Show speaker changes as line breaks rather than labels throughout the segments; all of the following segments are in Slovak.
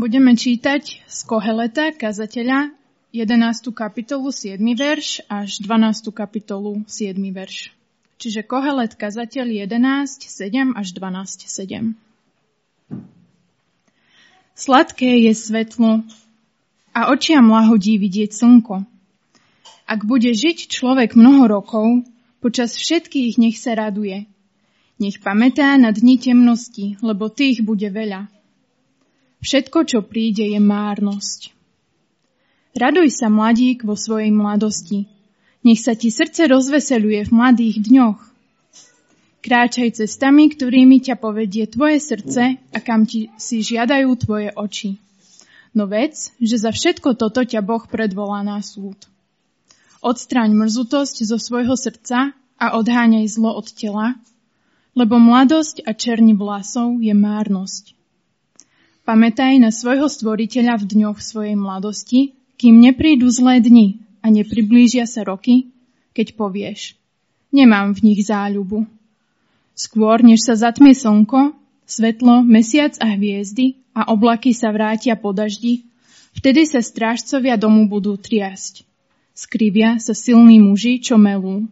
Budeme čítať z Koheleta, kazateľa, 11. kapitolu 7. verš až 12. kapitolu 7. verš. Čiže Kohelet, kazateľ 11, 7 až 12, 7. Sladké je svetlo a očiam lahodí vidieť slnko. Ak bude žiť človek mnoho rokov, počas všetkých nech sa raduje. Nech pamätá na dni temnosti, lebo tých bude veľa. Všetko, čo príde, je márnosť. Raduj sa, mladík, vo svojej mladosti. Nech sa ti srdce rozveseluje v mladých dňoch. Kráčaj cestami, ktorými ťa povedie tvoje srdce a kam ti si žiadajú tvoje oči. No vec, že za všetko toto ťa Boh predvolá na súd. Odstráň mrzutosť zo svojho srdca a odháňaj zlo od tela, lebo mladosť a černi vlasov je márnosť. Pamätaj na svojho stvoriteľa v dňoch svojej mladosti, kým neprídu zlé dni a nepriblížia sa roky, keď povieš, nemám v nich záľubu. Skôr, než sa zatmie slnko, svetlo, mesiac a hviezdy a oblaky sa vrátia po daždi, vtedy sa strážcovia domu budú triasť. Skrivia sa silní muži, čo melú.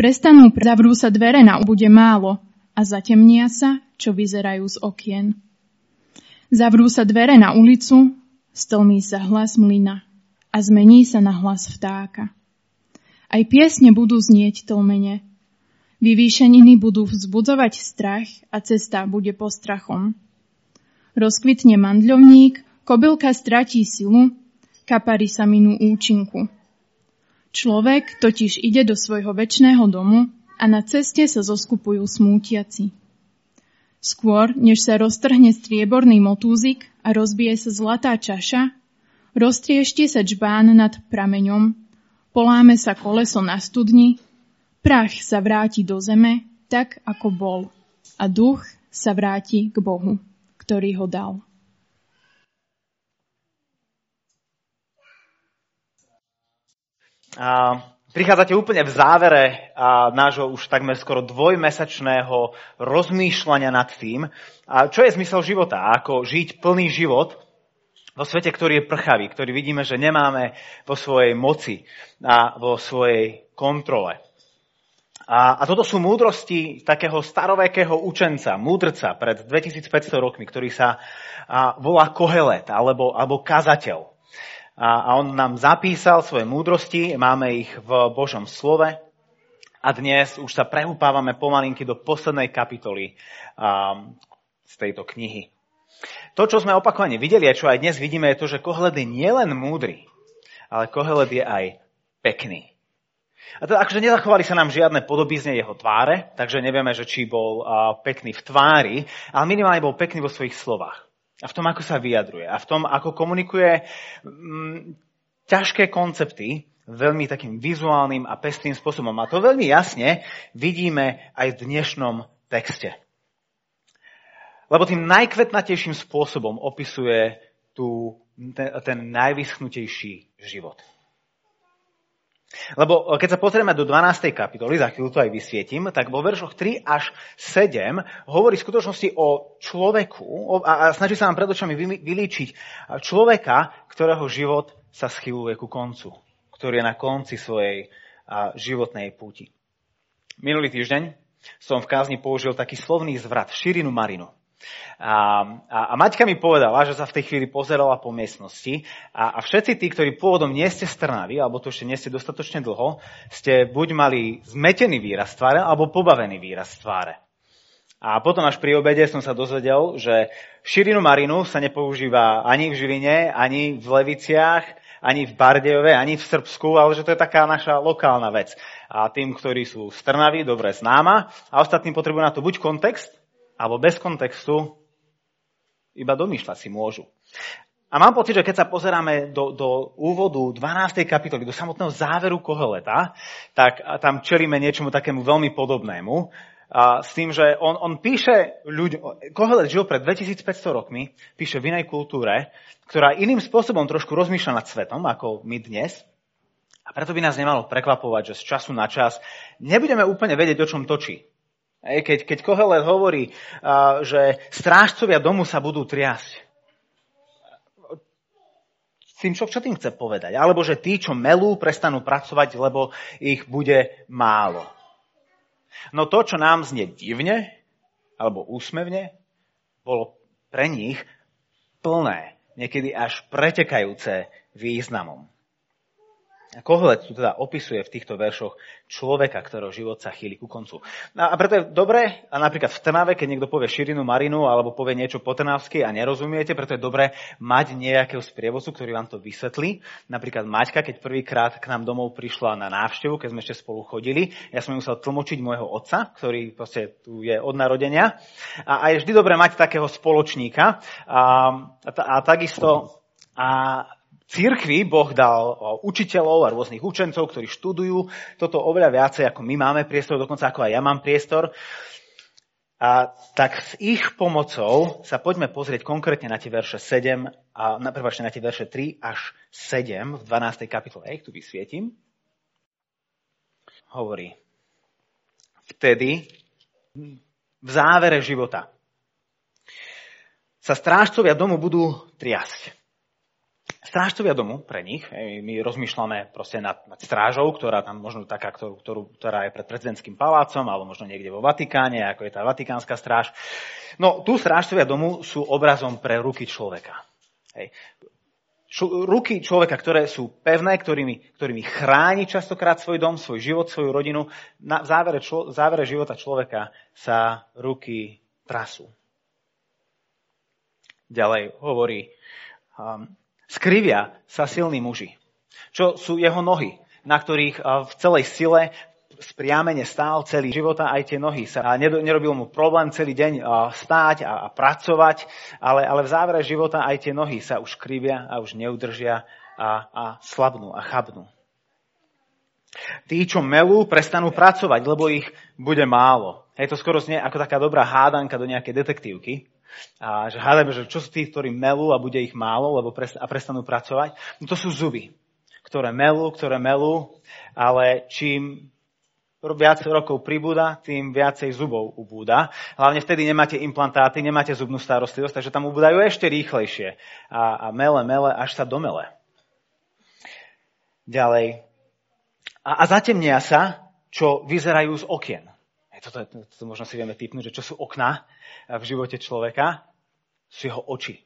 Prestanú, zavrú sa dvere na bude málo a zatemnia sa, čo vyzerajú z okien. Zavrú sa dvere na ulicu, stlmí sa hlas mlyna a zmení sa na hlas vtáka. Aj piesne budú znieť tlmene. Vyvýšeniny budú vzbudzovať strach a cesta bude postrachom. Rozkvitne mandľovník, kobylka stratí silu, kapary sa minú účinku. Človek totiž ide do svojho väčšného domu a na ceste sa zoskupujú smútiaci. Skôr, než sa roztrhne strieborný motúzik a rozbije sa zlatá čaša, roztriešti sa čbán nad prameňom, poláme sa koleso na studni, prach sa vráti do zeme, tak ako bol, a duch sa vráti k Bohu, ktorý ho dal.
A Prichádzate úplne v závere a, nášho už takmer skoro dvojmesačného rozmýšľania nad tým, a čo je zmysel života, ako žiť plný život vo svete, ktorý je prchavý, ktorý vidíme, že nemáme vo svojej moci a vo svojej kontrole. A, a toto sú múdrosti takého starovekého učenca, múdrca pred 2500 rokmi, ktorý sa a, volá Kohelet alebo, alebo kazateľ a on nám zapísal svoje múdrosti, máme ich v Božom slove a dnes už sa prehúpávame pomalinky do poslednej kapitoly z tejto knihy. To, čo sme opakovane videli a čo aj dnes vidíme, je to, že Kohled je nielen múdry, ale Kohled je aj pekný. A to akože nezachovali sa nám žiadne podobizne jeho tváre, takže nevieme, že či bol pekný v tvári, ale minimálne bol pekný vo svojich slovách a v tom, ako sa vyjadruje a v tom, ako komunikuje mm, ťažké koncepty veľmi takým vizuálnym a pestým spôsobom. A to veľmi jasne vidíme aj v dnešnom texte. Lebo tým najkvetnatejším spôsobom opisuje tú, ten, ten najvyschnutejší život. Lebo keď sa pozrieme do 12. kapitoly, za chvíľu to aj vysvietím, tak vo veršoch 3 až 7 hovorí v skutočnosti o človeku a, a snaží sa nám pred očami vylíčiť človeka, ktorého život sa schyluje ku koncu, ktorý je na konci svojej životnej púti. Minulý týždeň som v kázni použil taký slovný zvrat, širinu marinu. A, a, a Maťka mi povedala, že sa v tej chvíli pozerala po miestnosti a, a všetci tí, ktorí pôvodom nie ste strnaví, alebo tu ešte nie ste dostatočne dlho, ste buď mali zmetený výraz tváre, alebo pobavený výraz tváre. A potom až pri obede som sa dozvedel, že širinu marinu sa nepoužíva ani v Žiline, ani v Leviciach, ani v Bardejove, ani v Srbsku, ale že to je taká naša lokálna vec. A tým, ktorí sú strnaví, dobre známa, a ostatní potrebujú na to buď kontext, alebo bez kontextu, iba domýšľať si môžu. A mám pocit, že keď sa pozeráme do, do úvodu 12. kapitoly, do samotného záveru Koheleta, tak tam čelíme niečomu takému veľmi podobnému. A s tým, že on, on píše ľuďom, Kohelet žil pred 2500 rokmi, píše v inej kultúre, ktorá iným spôsobom trošku rozmýšľa nad svetom, ako my dnes. A preto by nás nemalo prekvapovať, že z času na čas nebudeme úplne vedieť, o čom točí. Keď, keď Kohelet hovorí, že strážcovia domu sa budú triasť. tým, čo, čo tým chce povedať? Alebo že tí, čo melú, prestanú pracovať, lebo ich bude málo. No to, čo nám znie divne, alebo úsmevne, bolo pre nich plné, niekedy až pretekajúce významom. A Kohelet tu teda opisuje v týchto veršoch človeka, ktorého život sa chýli ku koncu. A preto je dobré, a napríklad v Trnave, keď niekto povie širinu marinu alebo povie niečo po trnavsky a nerozumiete, preto je dobré mať nejakého sprievodcu, ktorý vám to vysvetlí. Napríklad Maťka, keď prvýkrát k nám domov prišla na návštevu, keď sme ešte spolu chodili, ja som musel tlmočiť môjho otca, ktorý proste tu je od narodenia. A, a je vždy dobré mať takého spoločníka. A, a, a takisto a církvi Boh dal učiteľov a rôznych učencov, ktorí študujú toto oveľa viacej, ako my máme priestor, dokonca ako aj ja mám priestor. A tak s ich pomocou sa poďme pozrieť konkrétne na tie verše 7 a na, na tie verše 3 až 7 v 12. kapitole. Ich tu vysvietím. Hovorí. Vtedy v závere života sa strážcovia domu budú triasť strážcovia domu pre nich, my rozmýšľame proste nad, nad strážou, ktorá tam možno taká, ktorú, ktorú, ktorá je pred prezidentským palácom, alebo možno niekde vo Vatikáne, ako je tá vatikánska stráž. No, tu strážcovia domu sú obrazom pre ruky človeka. Hej. Ruky človeka, ktoré sú pevné, ktorými, ktorými chráni častokrát svoj dom, svoj život, svoju rodinu. Na, v, závere, člo, závere života človeka sa ruky trasú. Ďalej hovorí, um, Skrivia sa silní muži, čo sú jeho nohy, na ktorých v celej sile spriamene stál celý života, aj tie nohy. Sa nerobil mu problém celý deň stáť a, pracovať, ale, ale v závere života aj tie nohy sa už krivia a už neudržia a, a slabnú a chabnú. Tí, čo melú, prestanú pracovať, lebo ich bude málo. Je to skoro znie ako taká dobrá hádanka do nejakej detektívky. A že hádame, že čo sú tí, ktorí melú a bude ich málo lebo prest- a prestanú pracovať. No to sú zuby, ktoré melú, ktoré melú, ale čím viac rokov pribúda, tým viacej zubov ubúda. Hlavne vtedy nemáte implantáty, nemáte zubnú starostlivosť, takže tam ubúdajú ešte rýchlejšie. A, a mele, mele, až sa domele. Ďalej. A, a zatemnia sa, čo vyzerajú z okien. Toto, toto, možno si vieme typnúť, že čo sú okná v živote človeka, sú jeho oči.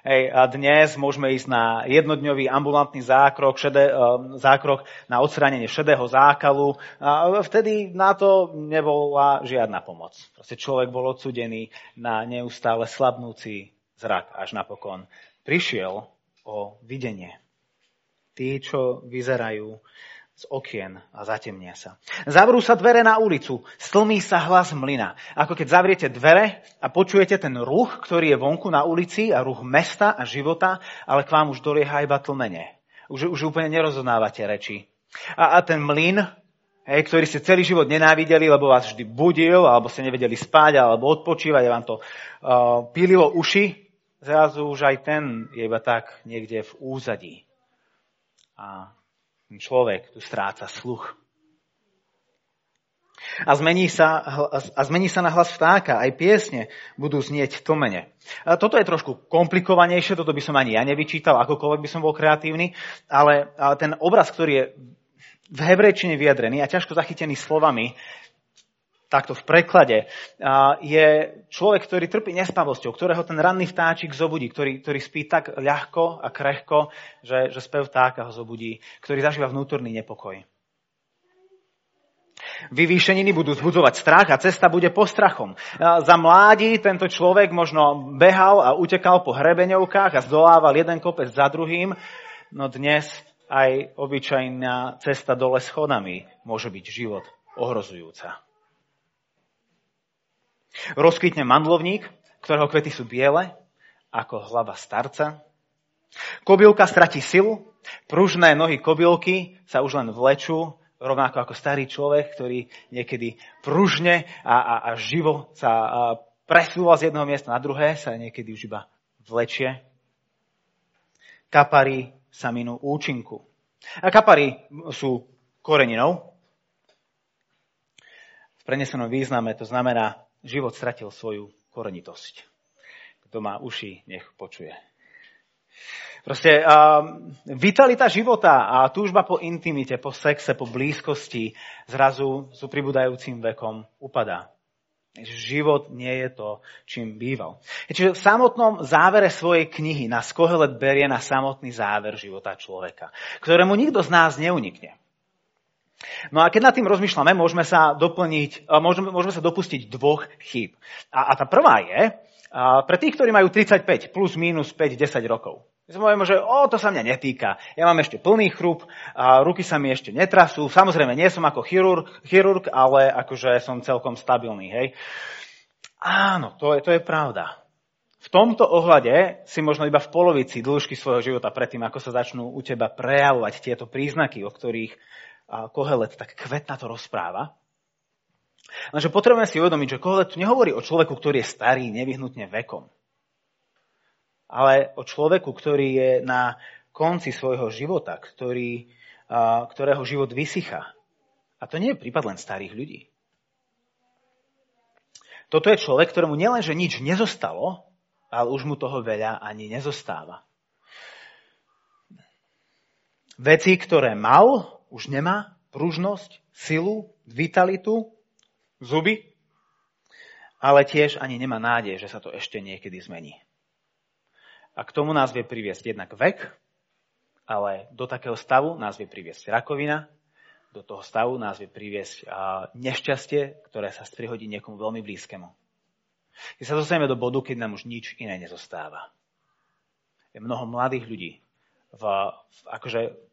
Hej, a dnes môžeme ísť na jednodňový ambulantný zákrok, šedé, zákrok na odstránenie šedého zákalu. A vtedy na to nebola žiadna pomoc. Proste človek bol odsudený na neustále slabnúci zrak, až napokon prišiel o videnie. Tí, čo vyzerajú z okien a zatemnia sa. Zavrú sa dvere na ulicu, stlmí sa hlas mlyna. Ako keď zavriete dvere a počujete ten ruch, ktorý je vonku na ulici a ruch mesta a života, ale k vám už dolieha iba tlmenie. Už, už úplne nerozoznávate reči. A, a ten mlyn, hej, ktorý ste celý život nenávideli, lebo vás vždy budil, alebo ste nevedeli spať, alebo odpočívať, a vám to uh, pílilo uši, zrazu už aj ten je iba tak niekde v úzadí. A človek tu stráca sluch. A zmení, sa, a zmení sa na hlas vtáka, aj piesne budú znieť tlmene. A toto je trošku komplikovanejšie, toto by som ani ja nevyčítal, akokoľvek by som bol kreatívny, ale ten obraz, ktorý je v hebrejčine vyjadrený a ťažko zachytený slovami, takto v preklade, je človek, ktorý trpí nespavosťou, ktorého ten ranný vtáčik zobudí, ktorý, ktorý spí tak ľahko a krehko, že, že spev vtáka ho zobudí, ktorý zažíva vnútorný nepokoj. Vyvýšeniny budú zbudzovať strach a cesta bude postrachom. Za mládí tento človek možno behal a utekal po hrebeňovkách a zdolával jeden kopec za druhým, no dnes aj obyčajná cesta dole schodami môže byť život ohrozujúca. Rozkvitne mandlovník, ktorého kvety sú biele, ako hlava starca. Kobylka stratí silu, pružné nohy kobylky sa už len vlečú, rovnako ako starý človek, ktorý niekedy pružne a, a, a živo sa a presúva z jedného miesta na druhé, sa niekedy už iba vlečie. Kapary sa minú účinku. A kapary sú koreninou. V prenesenom význame to znamená život stratil svoju korenitosť. Kto má uši, nech počuje. Proste uh, vitalita života a túžba po intimite, po sexe, po blízkosti zrazu s pribúdajúcim vekom upadá. Život nie je to, čím býval. Čiže v samotnom závere svojej knihy nás Kohelet berie na samotný záver života človeka, ktorému nikto z nás neunikne. No a keď nad tým rozmýšľame, môžeme sa, doplniť, môžeme, môžeme sa dopustiť dvoch chýb. A, a tá prvá je, a pre tých, ktorí majú 35 plus minus 5-10 rokov. My sa že o, to sa mňa netýka. Ja mám ešte plný chrup, a ruky sa mi ešte netrasú. Samozrejme, nie som ako chirurg, chirurg ale akože som celkom stabilný. Hej. Áno, to je, to je pravda. V tomto ohľade si možno iba v polovici dĺžky svojho života predtým, ako sa začnú u teba prejavovať tieto príznaky, o ktorých Kohelet tak kvetna to rozpráva. Lenže potrebujeme si uvedomiť, že Kohelet tu nehovorí o človeku, ktorý je starý nevyhnutne vekom ale o človeku, ktorý je na konci svojho života, ktorý, ktorého život vysychá. A to nie je prípad len starých ľudí. Toto je človek, ktorému nielenže nič nezostalo, ale už mu toho veľa ani nezostáva. Veci, ktoré mal, už nemá. Pružnosť, silu, vitalitu, zuby, ale tiež ani nemá nádej, že sa to ešte niekedy zmení. A k tomu nás vie priviesť jednak vek, ale do takého stavu nás vie priviesť rakovina, do toho stavu nás vie priviesť nešťastie, ktoré sa strihodí niekomu veľmi blízkemu. Keď sa dostaneme do bodu, keď nám už nič iné nezostáva. Je mnoho mladých ľudí v, akože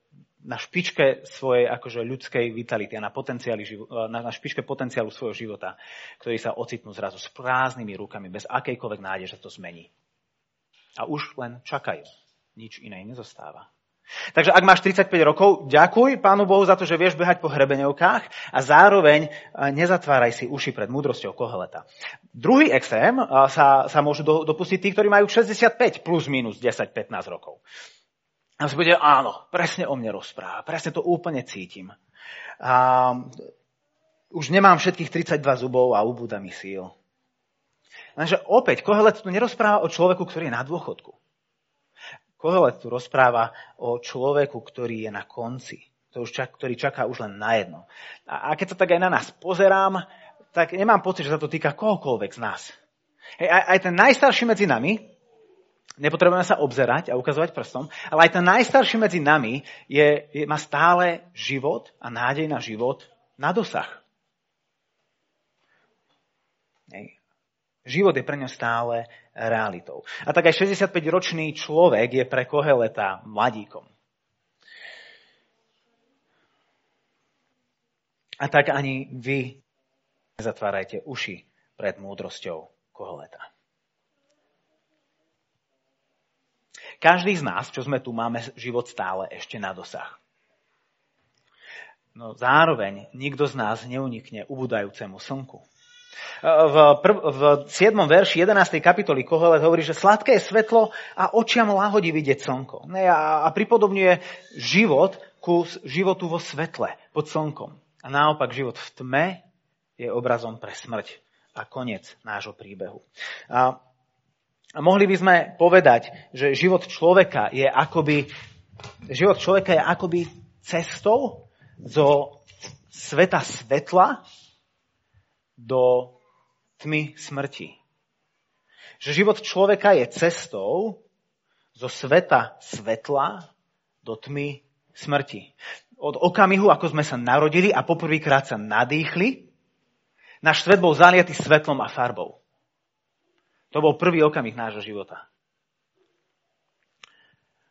na špičke svojej akože ľudskej vitality a na, potenciáli, na, na špičke potenciálu svojho života, ktorí sa ocitnú zrazu s prázdnymi rukami, bez akejkoľvek nádeje, že to zmení a už len čakajú. Nič iné nezostáva. Takže ak máš 35 rokov, ďakuj Pánu Bohu za to, že vieš behať po hrebeňovkách a zároveň nezatváraj si uši pred múdrosťou Koheleta. Druhý extrém sa, sa môžu dopustiť tí, ktorí majú 65 plus minus 10-15 rokov. A si bude, áno, presne o mne rozpráva, presne to úplne cítim. A, už nemám všetkých 32 zubov a ubúda mi síl. Lenže opäť, Kohelet tu nerozpráva o človeku, ktorý je na dôchodku. Kohelet tu rozpráva o človeku, ktorý je na konci, ktorý čaká už len na jedno. A keď sa tak aj na nás pozerám, tak nemám pocit, že sa to týka kohokoľvek z nás. Hej, aj ten najstarší medzi nami, nepotrebujeme sa obzerať a ukazovať prstom, ale aj ten najstarší medzi nami je, je, má stále život a nádej na život na dosah. Hej. Život je pre ňo stále realitou. A tak aj 65-ročný človek je pre Koheleta mladíkom. A tak ani vy nezatvárajte uši pred múdrosťou Koheleta. Každý z nás, čo sme tu, máme život stále ešte na dosah. No zároveň nikto z nás neunikne ubudajúcemu slnku. V, prv, v 7. verši 11. kapitoly Kohelet hovorí, že sladké je svetlo a očiam láhodí vidieť slnko. A, a pripodobňuje život ku životu vo svetle, pod slnkom. A naopak život v tme je obrazom pre smrť a koniec nášho príbehu. A, a mohli by sme povedať, že život človeka je akoby, život človeka je akoby cestou zo sveta svetla do tmy smrti. Že život človeka je cestou zo sveta svetla do tmy smrti. Od okamihu, ako sme sa narodili a poprvýkrát sa nadýchli, náš svet bol zaliatý svetlom a farbou. To bol prvý okamih nášho života.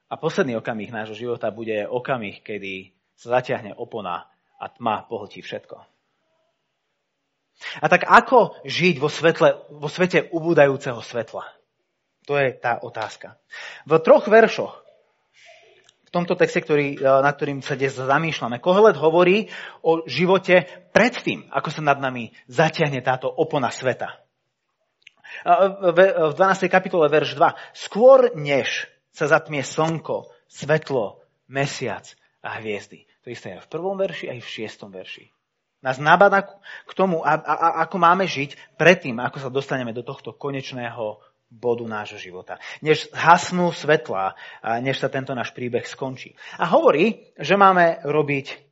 A posledný okamih nášho života bude okamih, kedy sa zatiahne opona a tma pohltí všetko. A tak ako žiť vo, svetle, vo svete ubúdajúceho svetla? To je tá otázka. V troch veršoch, v tomto texte, ktorý, e, nad ktorým sa dnes zamýšľame, Kohelet hovorí o živote predtým, ako sa nad nami zatiahne táto opona sveta. V 12. kapitole verš 2. Skôr než sa zatmie slnko, svetlo, mesiac a hviezdy. To isté je v prvom verši aj v šiestom verši. Nás nabada k tomu, a, a, a, ako máme žiť predtým, ako sa dostaneme do tohto konečného bodu nášho života. Než hasnú svetla, než sa tento náš príbeh skončí. A hovorí, že máme robiť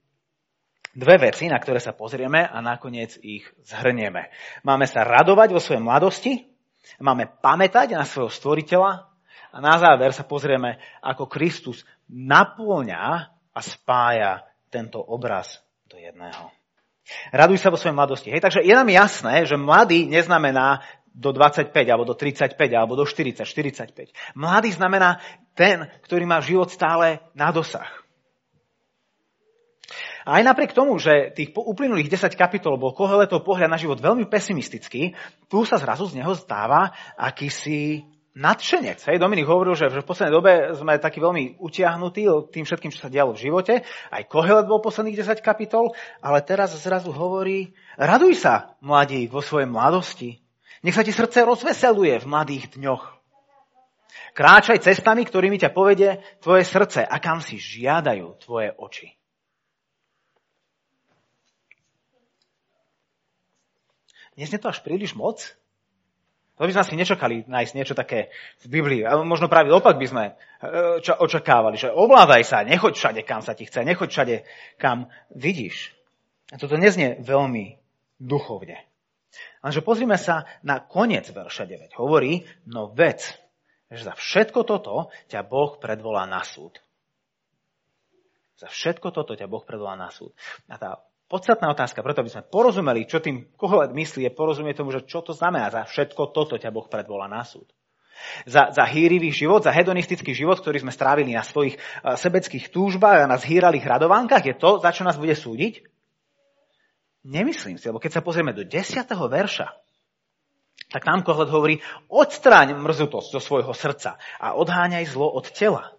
dve veci, na ktoré sa pozrieme a nakoniec ich zhrnieme. Máme sa radovať vo svojej mladosti, máme pamätať na svojho stvoriteľa a na záver sa pozrieme, ako Kristus naplňa a spája tento obraz do jedného. Raduj sa vo svojej mladosti. Hej, takže je nám jasné, že mladý neznamená do 25, alebo do 35, alebo do 40, 45. Mladý znamená ten, ktorý má život stále na dosah. A aj napriek tomu, že tých uplynulých 10 kapitol bol Koheletov pohľad na život veľmi pesimistický, tu sa zrazu z neho stáva akýsi nadšenec. Hej, Dominik hovoril, že v poslednej dobe sme takí veľmi utiahnutí tým všetkým, čo sa dialo v živote. Aj Kohelet bol posledných 10 kapitol, ale teraz zrazu hovorí, raduj sa, mladí, vo svojej mladosti. Nech sa ti srdce rozveseluje v mladých dňoch. Kráčaj cestami, ktorými ťa povede tvoje srdce a kam si žiadajú tvoje oči. Neznie to až príliš moc? To by sme asi nečakali nájsť niečo také v Biblii. Možno práve opak by sme e, očakávali, že ovládaj sa, nechoď všade, kam sa ti chce, nechoď všade, kam vidíš. A toto neznie veľmi duchovne. Lenže pozrime sa na koniec verša 9. Hovorí, no vec, že za všetko toto ťa Boh predvolá na súd. Za všetko toto ťa Boh predvolá na súd. A tá podstatná otázka, preto aby sme porozumeli, čo tým Kohelet myslí, je porozumieť tomu, že čo to znamená za všetko toto ťa Boh predvolá na súd. Za, za hýrivý život, za hedonistický život, ktorý sme strávili na svojich uh, sebeckých túžbách a na zhýralých radovánkach, je to, za čo nás bude súdiť? Nemyslím si, lebo keď sa pozrieme do 10. verša, tak tam Kohelet hovorí, odstráň mrzutosť zo svojho srdca a odháňaj zlo od tela.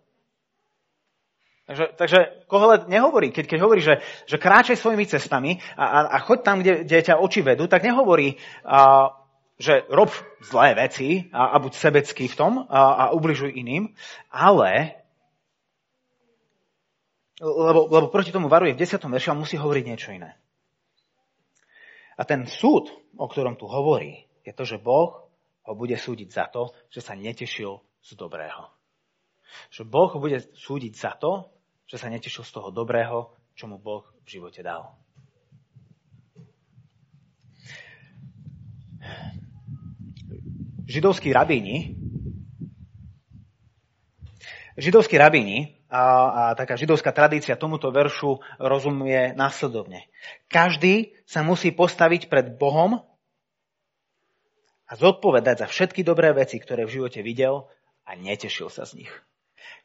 Takže, takže Kohelet nehovorí, keď, keď hovorí, že, že kráčaj svojimi cestami a, a, a choď tam, kde, kde ťa oči vedú, tak nehovorí, a, že rob zlé veci a, a buď sebecký v tom a, a ubližuj iným, ale lebo, lebo proti tomu varuje v 10. verši, ale musí hovoriť niečo iné. A ten súd, o ktorom tu hovorí, je to, že Boh ho bude súdiť za to, že sa netešil z dobrého. Že Boh ho bude súdiť za to, že sa netešil z toho dobrého, čo mu Boh v živote dal. Židovskí rabíni Židovskí rabíni a, a taká židovská tradícia tomuto veršu rozumie následovne. Každý sa musí postaviť pred Bohom a zodpovedať za všetky dobré veci, ktoré v živote videl a netešil sa z nich.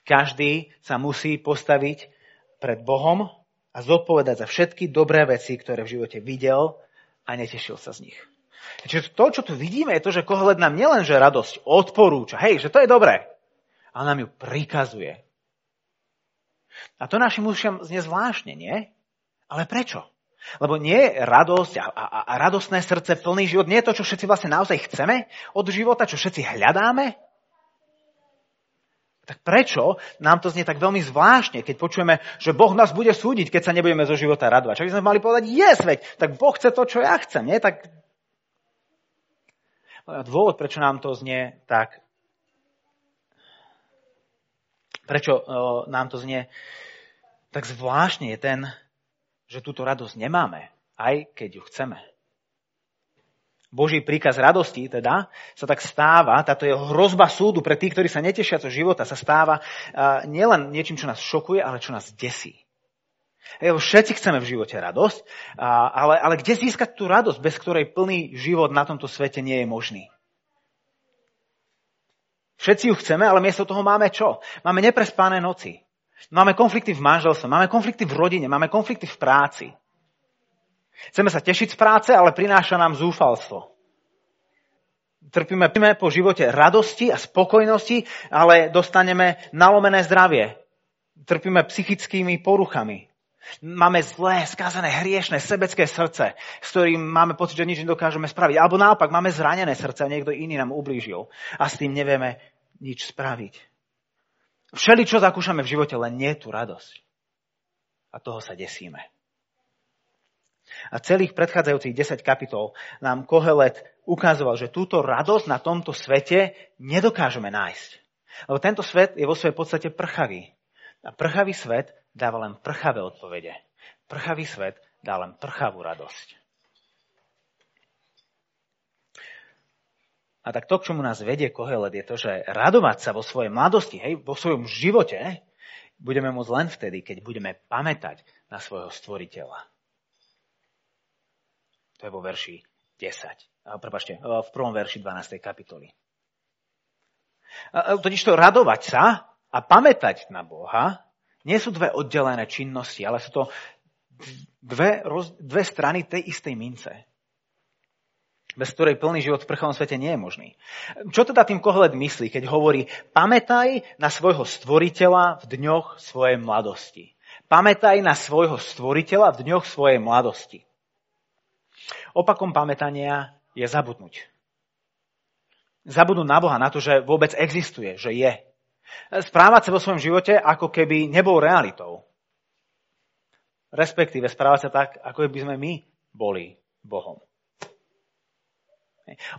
Každý sa musí postaviť pred Bohom a zodpovedať za všetky dobré veci, ktoré v živote videl a netešil sa z nich. Čiže to, čo tu vidíme, je to, že Kohelet nám nielenže radosť odporúča, hej, že to je dobré, ale nám ju prikazuje. A to našim ušiam znie zvláštne, nie? Ale prečo? Lebo nie je radosť a, a, a radostné srdce, plný život, nie je to, čo všetci vlastne naozaj chceme od života, čo všetci hľadáme? Tak prečo nám to znie tak veľmi zvláštne, keď počujeme, že Boh nás bude súdiť, keď sa nebudeme zo života radovať? Čo by sme mali povedať, je sveť, tak Boh chce to, čo ja chcem, nie? Tak... Dôvod, prečo nám to znie tak prečo nám to znie tak zvláštne je ten, že túto radosť nemáme, aj keď ju chceme. Boží príkaz radosti teda sa tak stáva, táto jeho hrozba súdu pre tých, ktorí sa netešia zo života, sa stáva nielen niečím, čo nás šokuje, ale čo nás desí. Všetci chceme v živote radosť, ale, ale kde získať tú radosť, bez ktorej plný život na tomto svete nie je možný? Všetci ju chceme, ale miesto toho máme čo? Máme neprespáne noci. Máme konflikty v manželstve, máme konflikty v rodine, máme konflikty v práci. Chceme sa tešiť z práce, ale prináša nám zúfalstvo. Trpíme po živote radosti a spokojnosti, ale dostaneme nalomené zdravie. Trpíme psychickými poruchami. Máme zlé, skázané, hriešne, sebecké srdce, s ktorým máme pocit, že nič nedokážeme spraviť. Alebo naopak, máme zranené srdce a niekto iný nám ublížil a s tým nevieme nič spraviť. Všeli, čo zakúšame v živote, len nie tú radosť. A toho sa desíme. A celých predchádzajúcich 10 kapitol nám Kohelet ukazoval, že túto radosť na tomto svete nedokážeme nájsť. Lebo tento svet je vo svojej podstate prchavý. A prchavý svet dáva len prchavé odpovede. Prchavý svet dá len prchavú radosť. A tak to, k čomu nás vedie Kohelet, je to, že radovať sa vo svojej mladosti, hej, vo svojom živote, budeme môcť len vtedy, keď budeme pamätať na svojho stvoriteľa. To je vo verši 10. Prepačte, v prvom verši 12. kapitoly. Totiž to radovať sa a pamätať na Boha nie sú dve oddelené činnosti, ale sú to dve, roz, dve strany tej istej mince bez ktorej plný život v prchavom svete nie je možný. Čo teda tým Kohelet myslí, keď hovorí, pamätaj na svojho stvoriteľa v dňoch svojej mladosti. Pamätaj na svojho stvoriteľa v dňoch svojej mladosti. Opakom pamätania je zabudnúť. Zabudnúť na Boha, na to, že vôbec existuje, že je. Správať sa vo svojom živote, ako keby nebol realitou. Respektíve správať sa tak, ako by sme my boli Bohom.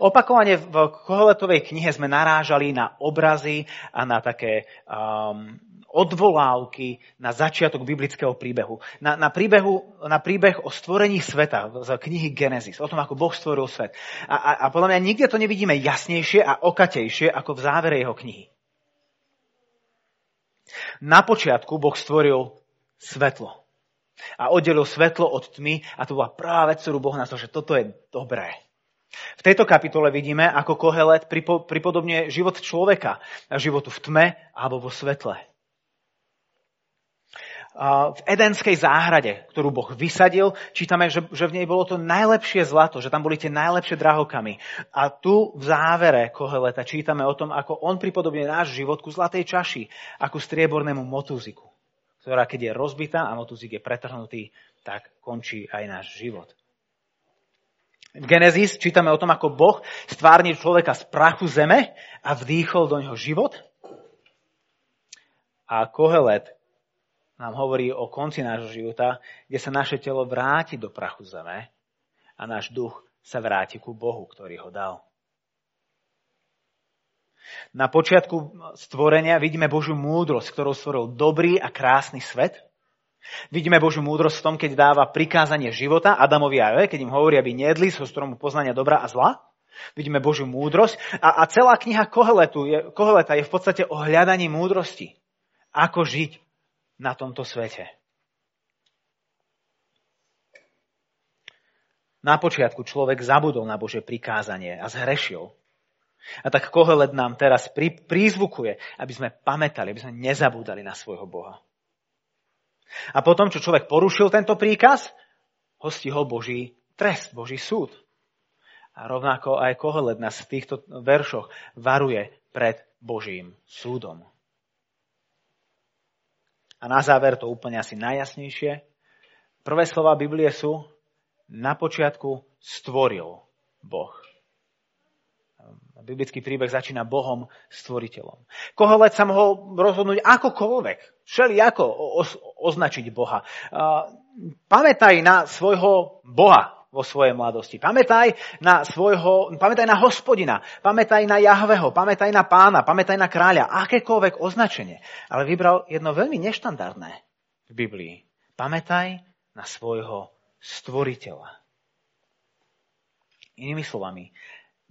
Opakovane v Kohletovej knihe sme narážali na obrazy a na také um, odvolávky na začiatok biblického príbehu. Na, na, príbehu, na príbeh o stvorení sveta z knihy Genesis, o tom, ako Boh stvoril svet. A, a, a podľa mňa nikde to nevidíme jasnejšie a okatejšie ako v závere jeho knihy. Na počiatku Boh stvoril svetlo. A oddelil svetlo od tmy a to bola práve vec, ktorú Boh nazval, že toto je dobré. V tejto kapitole vidíme, ako Kohelet pripodobne život človeka a životu v tme alebo vo svetle. V Edenskej záhrade, ktorú Boh vysadil, čítame, že, že v nej bolo to najlepšie zlato, že tam boli tie najlepšie drahokamy. A tu v závere Koheleta čítame o tom, ako on pripodobne náš život ku zlatej čaši, ako striebornému motúziku, ktorá keď je rozbitá a motúzik je pretrhnutý, tak končí aj náš život. V Genesis čítame o tom, ako Boh stvárnil človeka z prachu zeme a vdýchol do neho život. A Kohelet nám hovorí o konci nášho života, kde sa naše telo vráti do prachu zeme a náš duch sa vráti ku Bohu, ktorý ho dal. Na počiatku stvorenia vidíme Božiu múdrosť, ktorou stvoril dobrý a krásny svet – Vidíme Božiu múdrosť v tom, keď dáva prikázanie života Adamovi a Eve, keď im hovorí, aby nejedli so stromu poznania dobra a zla. Vidíme Božiu múdrosť a, a celá kniha Koheletu je, Koheleta je v podstate o hľadaní múdrosti. Ako žiť na tomto svete. Na počiatku človek zabudol na Bože prikázanie a zhrešil. A tak Kohelet nám teraz prízvukuje, aby sme pamätali, aby sme nezabúdali na svojho Boha. A potom, čo človek porušil tento príkaz, ho Boží trest, Boží súd. A rovnako aj Kohelet nás v týchto veršoch varuje pred Božím súdom. A na záver to úplne asi najjasnejšie. Prvé slova Biblie sú, na počiatku stvoril Boh. Biblický príbeh začína Bohom stvoriteľom. Koholet sa mohol rozhodnúť akokoľvek, všeli ako označiť Boha. Pamätaj na svojho Boha vo svojej mladosti. Pamätaj na svojho, pamätaj na hospodina, pamätaj na Jahveho, pamätaj na pána, pamätaj na kráľa, akékoľvek označenie. Ale vybral jedno veľmi neštandardné v Biblii. Pamätaj na svojho stvoriteľa. Inými slovami,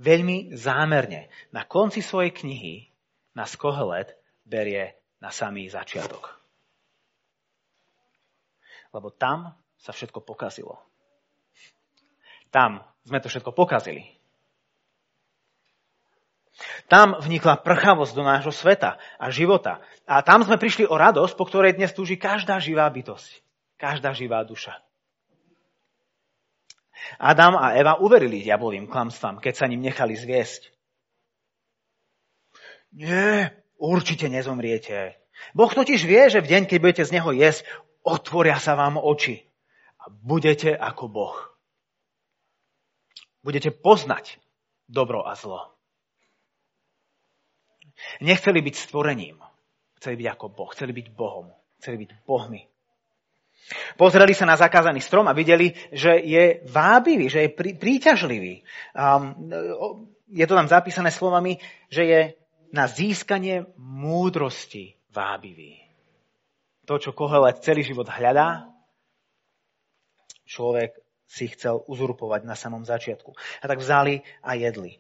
veľmi zámerne na konci svojej knihy na Kohelet berie na samý začiatok. Lebo tam sa všetko pokazilo. Tam sme to všetko pokazili. Tam vnikla prchavosť do nášho sveta a života. A tam sme prišli o radosť, po ktorej dnes túži každá živá bytosť. Každá živá duša. Adam a Eva uverili diablovým klamstvám, keď sa ním nechali zviesť. Nie, určite nezomriete. Boh totiž vie, že v deň, keď budete z neho jesť, otvoria sa vám oči a budete ako Boh. Budete poznať dobro a zlo. Nechceli byť stvorením. Chceli byť ako Boh. Chceli byť Bohom. Chceli byť Bohmi. Pozreli sa na zakázaný strom a videli, že je vábivý, že je prí, príťažlivý. Um, je to tam zapísané slovami, že je na získanie múdrosti vábivý. To, čo Kohelet celý život hľadá, človek si chcel uzurpovať na samom začiatku. A tak vzali a jedli.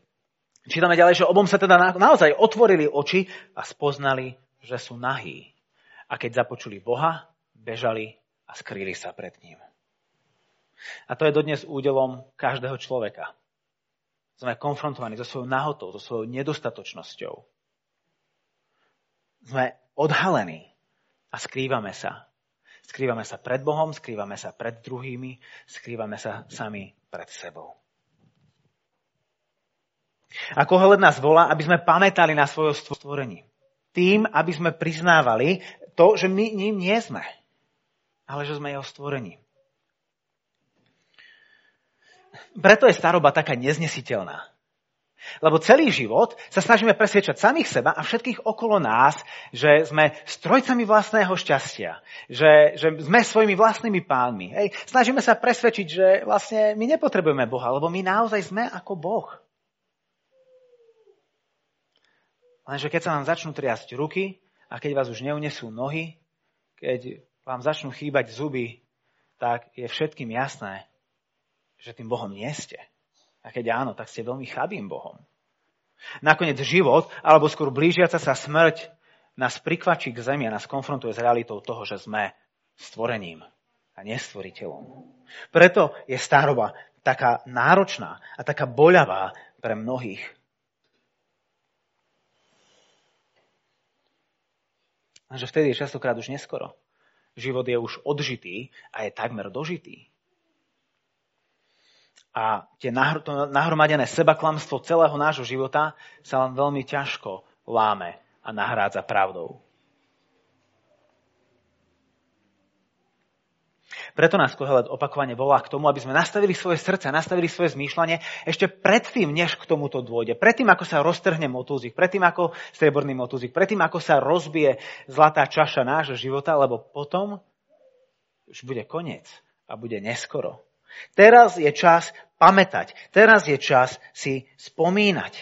Čítame ďalej, že obom sa teda naozaj otvorili oči a spoznali, že sú nahí. A keď započuli Boha, bežali a skrýli sa pred ním. A to je dodnes údelom každého človeka. Sme konfrontovaní so svojou nahotou, so svojou nedostatočnosťou. Sme odhalení a skrývame sa. Skrývame sa pred Bohom, skrývame sa pred druhými, skrývame sa sami pred sebou. A Kohelet nás volá, aby sme pamätali na svoje stvorení. Tým, aby sme priznávali to, že my ním nie sme ale že sme jeho stvorení. Preto je staroba taká neznesiteľná. Lebo celý život sa snažíme presviečať samých seba a všetkých okolo nás, že sme strojcami vlastného šťastia, že, že sme svojimi vlastnými pánmi. Hej. Snažíme sa presvedčiť, že vlastne my nepotrebujeme Boha, lebo my naozaj sme ako Boh. Lenže keď sa vám začnú triasť ruky a keď vás už neunesú nohy, keď vám začnú chýbať zuby, tak je všetkým jasné, že tým Bohom nie ste. A keď áno, tak ste veľmi chabým Bohom. Nakoniec život, alebo skôr blížiaca sa smrť, nás prikvačí k zemi a nás konfrontuje s realitou toho, že sme stvorením a nestvoriteľom. Preto je staroba taká náročná a taká boľavá pre mnohých. Lenže vtedy je častokrát už neskoro. Život je už odžitý a je takmer dožitý. A tie to nahromadené sebaklamstvo celého nášho života sa len veľmi ťažko láme a nahrádza pravdou. Preto nás Kohelet opakovane volá k tomu, aby sme nastavili svoje srdce, nastavili svoje zmýšľanie ešte predtým, než k tomuto dôjde. Predtým, ako sa roztrhne motúzik, predtým, ako strieborný motúzik, predtým, ako sa rozbije zlatá čaša nášho života, lebo potom už bude koniec a bude neskoro. Teraz je čas pamätať. Teraz je čas si spomínať.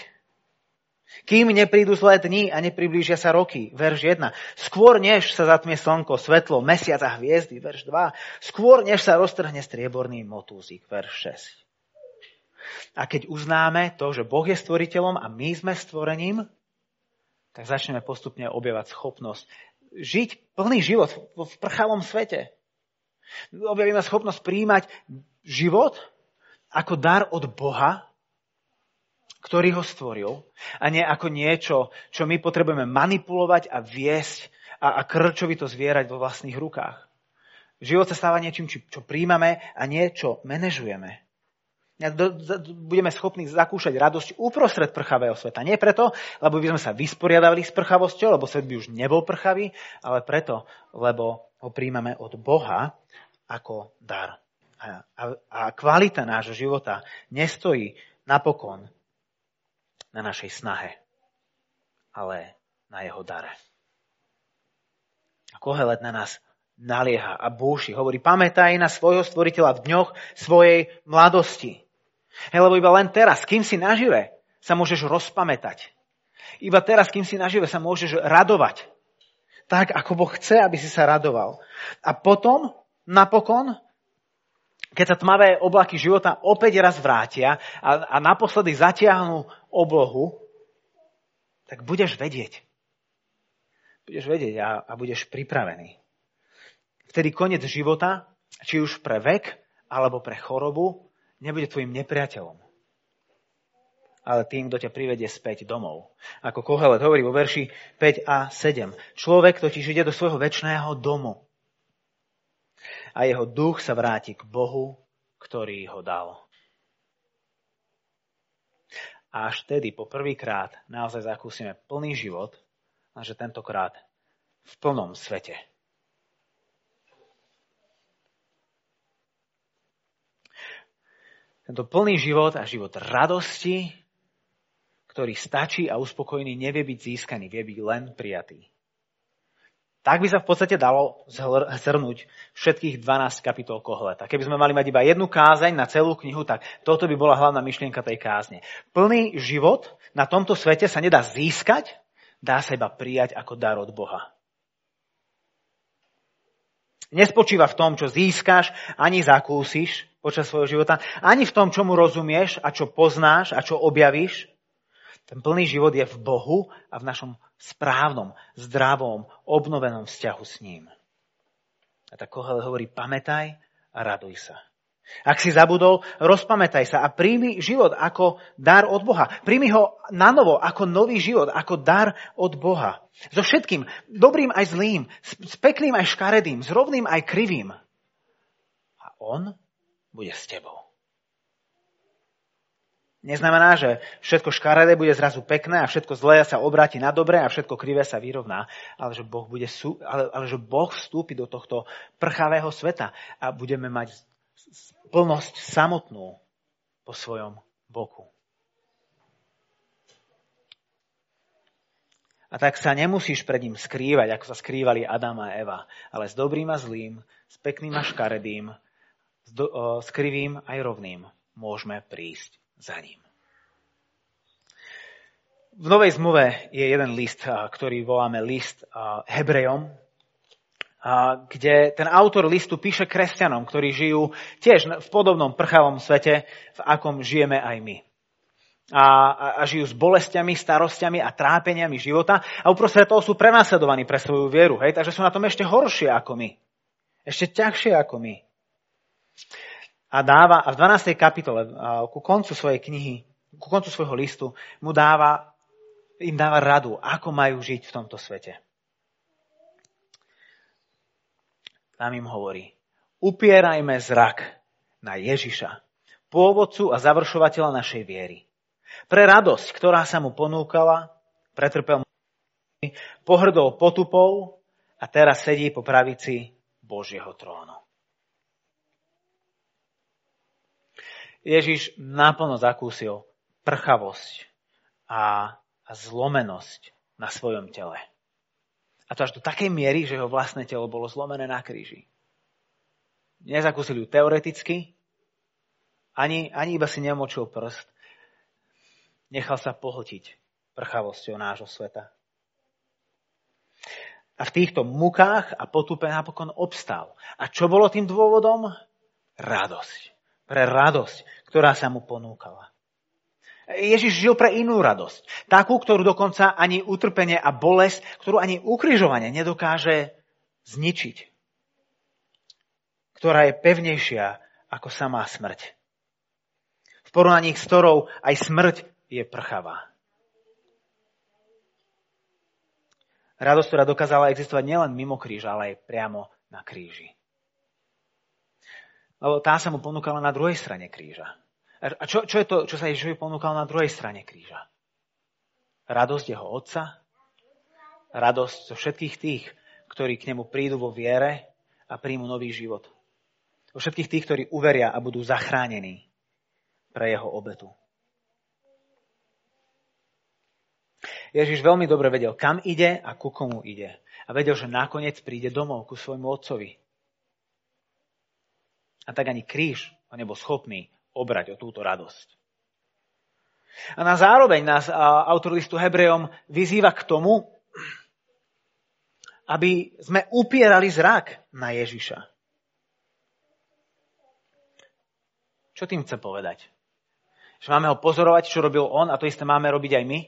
Kým neprídu zlé dni a nepriblížia sa roky, verš 1. Skôr než sa zatmie slnko, svetlo, mesiac a hviezdy, verš 2. Skôr než sa roztrhne strieborný motúzik, verš 6. A keď uznáme to, že Boh je stvoriteľom a my sme stvorením, tak začneme postupne objavať schopnosť žiť plný život v prchavom svete. Objavíme schopnosť príjmať život ako dar od Boha, ktorý ho stvoril a nie ako niečo, čo my potrebujeme manipulovať a viesť a, a krčovi to zvierať vo vlastných rukách. Život sa stáva niečím, čo príjmame a niečo manažujeme. Budeme schopní zakúšať radosť uprostred prchavého sveta. Nie preto, lebo by sme sa vysporiadali s prchavosťou, lebo svet by už nebol prchavý, ale preto, lebo ho príjmame od Boha ako dar. A, a, a kvalita nášho života nestojí napokon na našej snahe, ale na jeho dare. A Kohelet na nás nalieha a búši. Hovorí, pamätaj na svojho stvoriteľa v dňoch svojej mladosti. Hej, lebo iba len teraz, kým si nažive, sa môžeš rozpamätať. Iba teraz, kým si nažive, sa môžeš radovať. Tak, ako Boh chce, aby si sa radoval. A potom, napokon, keď sa tmavé oblaky života opäť raz vrátia a, a naposledy zatiahnu oblohu, tak budeš vedieť. Budeš vedieť a, a budeš pripravený. Vtedy koniec života, či už pre vek alebo pre chorobu, nebude tvojim nepriateľom. Ale tým, kto ťa privedie späť domov. Ako Kohelet hovorí vo verši 5 a 7. Človek totiž ide do svojho väčšného domu a jeho duch sa vráti k Bohu, ktorý ho dal. A až vtedy po prvýkrát naozaj zakúsime plný život, a že tentokrát v plnom svete. Tento plný život a život radosti, ktorý stačí a uspokojený, nevie byť získaný, vie byť len prijatý. Tak by sa v podstate dalo zhrnúť všetkých 12 kapitol Kohleta. Keby sme mali mať iba jednu kázeň na celú knihu, tak toto by bola hlavná myšlienka tej kázne. Plný život na tomto svete sa nedá získať, dá sa iba prijať ako dar od Boha. Nespočíva v tom, čo získaš, ani zakúsiš počas svojho života, ani v tom, čo mu rozumieš a čo poznáš a čo objavíš, ten plný život je v Bohu a v našom správnom, zdravom, obnovenom vzťahu s ním. A tak Kohel hovorí, pamätaj a raduj sa. Ak si zabudol, rozpamätaj sa a príjmi život ako dar od Boha. Príjmi ho na novo ako nový život, ako dar od Boha. So všetkým, dobrým aj zlým, s pekným aj škaredým, s rovným aj krivým. A on bude s tebou. Neznamená, že všetko škaredé bude zrazu pekné a všetko zlé sa obráti na dobré a všetko krivé sa vyrovná, ale že Boh, bude, ale, ale že boh vstúpi do tohto prchavého sveta a budeme mať plnosť samotnú po svojom boku. A tak sa nemusíš pred ním skrývať, ako sa skrývali Adam a Eva, ale s dobrým a zlým, s pekným a škaredým, s, krivým aj rovným môžeme prísť za ním. V Novej zmluve je jeden list, ktorý voláme list Hebrejom, kde ten autor listu píše kresťanom, ktorí žijú tiež v podobnom prchavom svete, v akom žijeme aj my. A, a žijú s bolestiami, starostiami a trápeniami života a uprostred toho sú prenasledovaní pre svoju vieru. Hej? Takže sú na tom ešte horšie ako my. Ešte ťažšie ako my a dáva, a v 12. kapitole, ku koncu svojej knihy, ku koncu svojho listu, mu dáva, im dáva radu, ako majú žiť v tomto svete. Tam im hovorí, upierajme zrak na Ježiša, pôvodcu a završovateľa našej viery. Pre radosť, ktorá sa mu ponúkala, pretrpel pohrdol potupou a teraz sedí po pravici Božieho trónu. Ježiš naplno zakúsil prchavosť a, zlomenosť na svojom tele. A to až do takej miery, že jeho vlastné telo bolo zlomené na kríži. Nezakúsil ju teoreticky, ani, ani iba si nemočil prst. Nechal sa pohltiť prchavosťou nášho sveta. A v týchto mukách a potupe napokon obstal. A čo bolo tým dôvodom? Radosť pre radosť, ktorá sa mu ponúkala. Ježiš žil pre inú radosť. Takú, ktorú dokonca ani utrpenie a bolesť, ktorú ani ukrižovanie nedokáže zničiť. Ktorá je pevnejšia ako samá smrť. V porovnaní s ktorou aj smrť je prchavá. Radosť, ktorá dokázala existovať nielen mimo kríža, ale aj priamo na kríži. Lebo tá sa mu ponúkala na druhej strane kríža. A čo, čo je to, čo sa Ježišovi ponúkalo na druhej strane kríža? Radosť jeho otca, radosť zo všetkých tých, ktorí k nemu prídu vo viere a príjmu nový život. Vo všetkých tých, ktorí uveria a budú zachránení pre jeho obetu. Ježiš veľmi dobre vedel, kam ide a ku komu ide. A vedel, že nakoniec príde domov ku svojmu otcovi. A tak ani kríž ho nebol schopný obrať o túto radosť. A na zároveň nás autor listu Hebrejom vyzýva k tomu, aby sme upierali zrak na Ježiša. Čo tým chce povedať? Že máme ho pozorovať, čo robil on a to isté máme robiť aj my?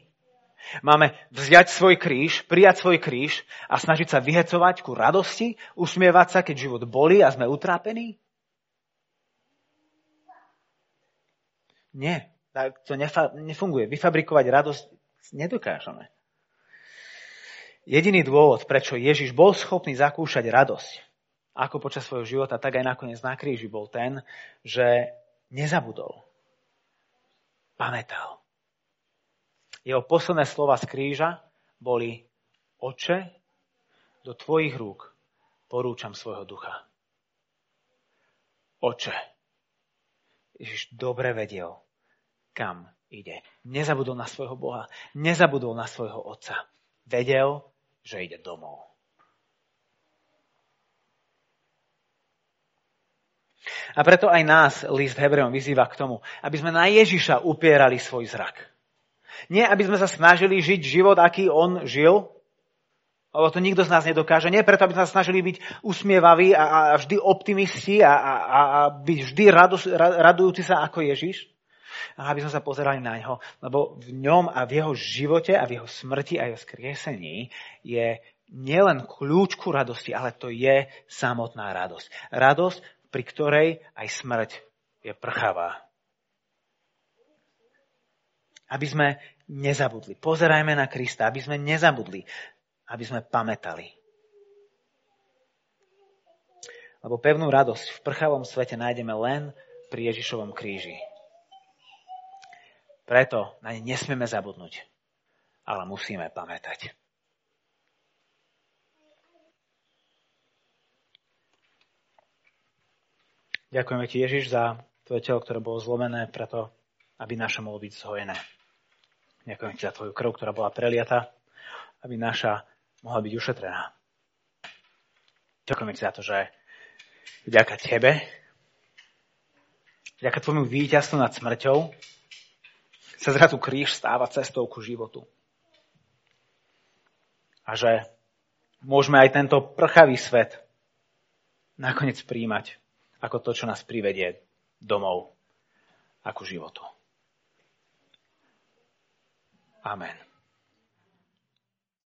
Máme vziať svoj kríž, prijať svoj kríž a snažiť sa vyhecovať ku radosti, usmievať sa, keď život boli a sme utrápení? Nie, tak to nefa- nefunguje. Vyfabrikovať radosť nedokážeme. Jediný dôvod, prečo Ježiš bol schopný zakúšať radosť, ako počas svojho života, tak aj nakoniec na kríži bol ten, že nezabudol. Pamätal. Jeho posledné slova z kríža boli Oče, do tvojich rúk porúčam svojho ducha. Oče. Ježiš dobre vedel, kam ide. Nezabudol na svojho Boha, nezabudol na svojho Otca. Vedel, že ide domov. A preto aj nás list Hebrejom vyzýva k tomu, aby sme na Ježiša upierali svoj zrak. Nie, aby sme sa snažili žiť život, aký on žil, lebo to nikto z nás nedokáže. Nie preto, aby sme sa snažili byť usmievaví a, a vždy optimisti a, a, a byť vždy radu, radujúci sa ako Ježiš, a aby sme sa pozerali na ňo, lebo v ňom a v jeho živote a v jeho smrti a jeho skriesení je nielen kľúč ku radosti, ale to je samotná radosť. Radosť, pri ktorej aj smrť je prchavá. Aby sme nezabudli. Pozerajme na Krista, aby sme nezabudli. Aby sme pamätali. Lebo pevnú radosť v prchavom svete nájdeme len pri Ježišovom kríži. Preto na ne nesmieme zabudnúť, ale musíme pamätať. Ďakujeme ti, Ježiš, za tvoje telo, ktoré bolo zlomené, preto, aby naše mohlo byť zhojené. Ďakujem ti za tvoju krv, ktorá bola preliata, aby naša mohla byť ušetrená. Ďakujem ti za to, že vďaka tebe, vďaka tvojmu víťazstvu nad smrťou, sa zrazu kríž stáva cestou ku životu. A že môžeme aj tento prchavý svet nakoniec príjmať ako to, čo nás privedie domov, ako životu. Amen.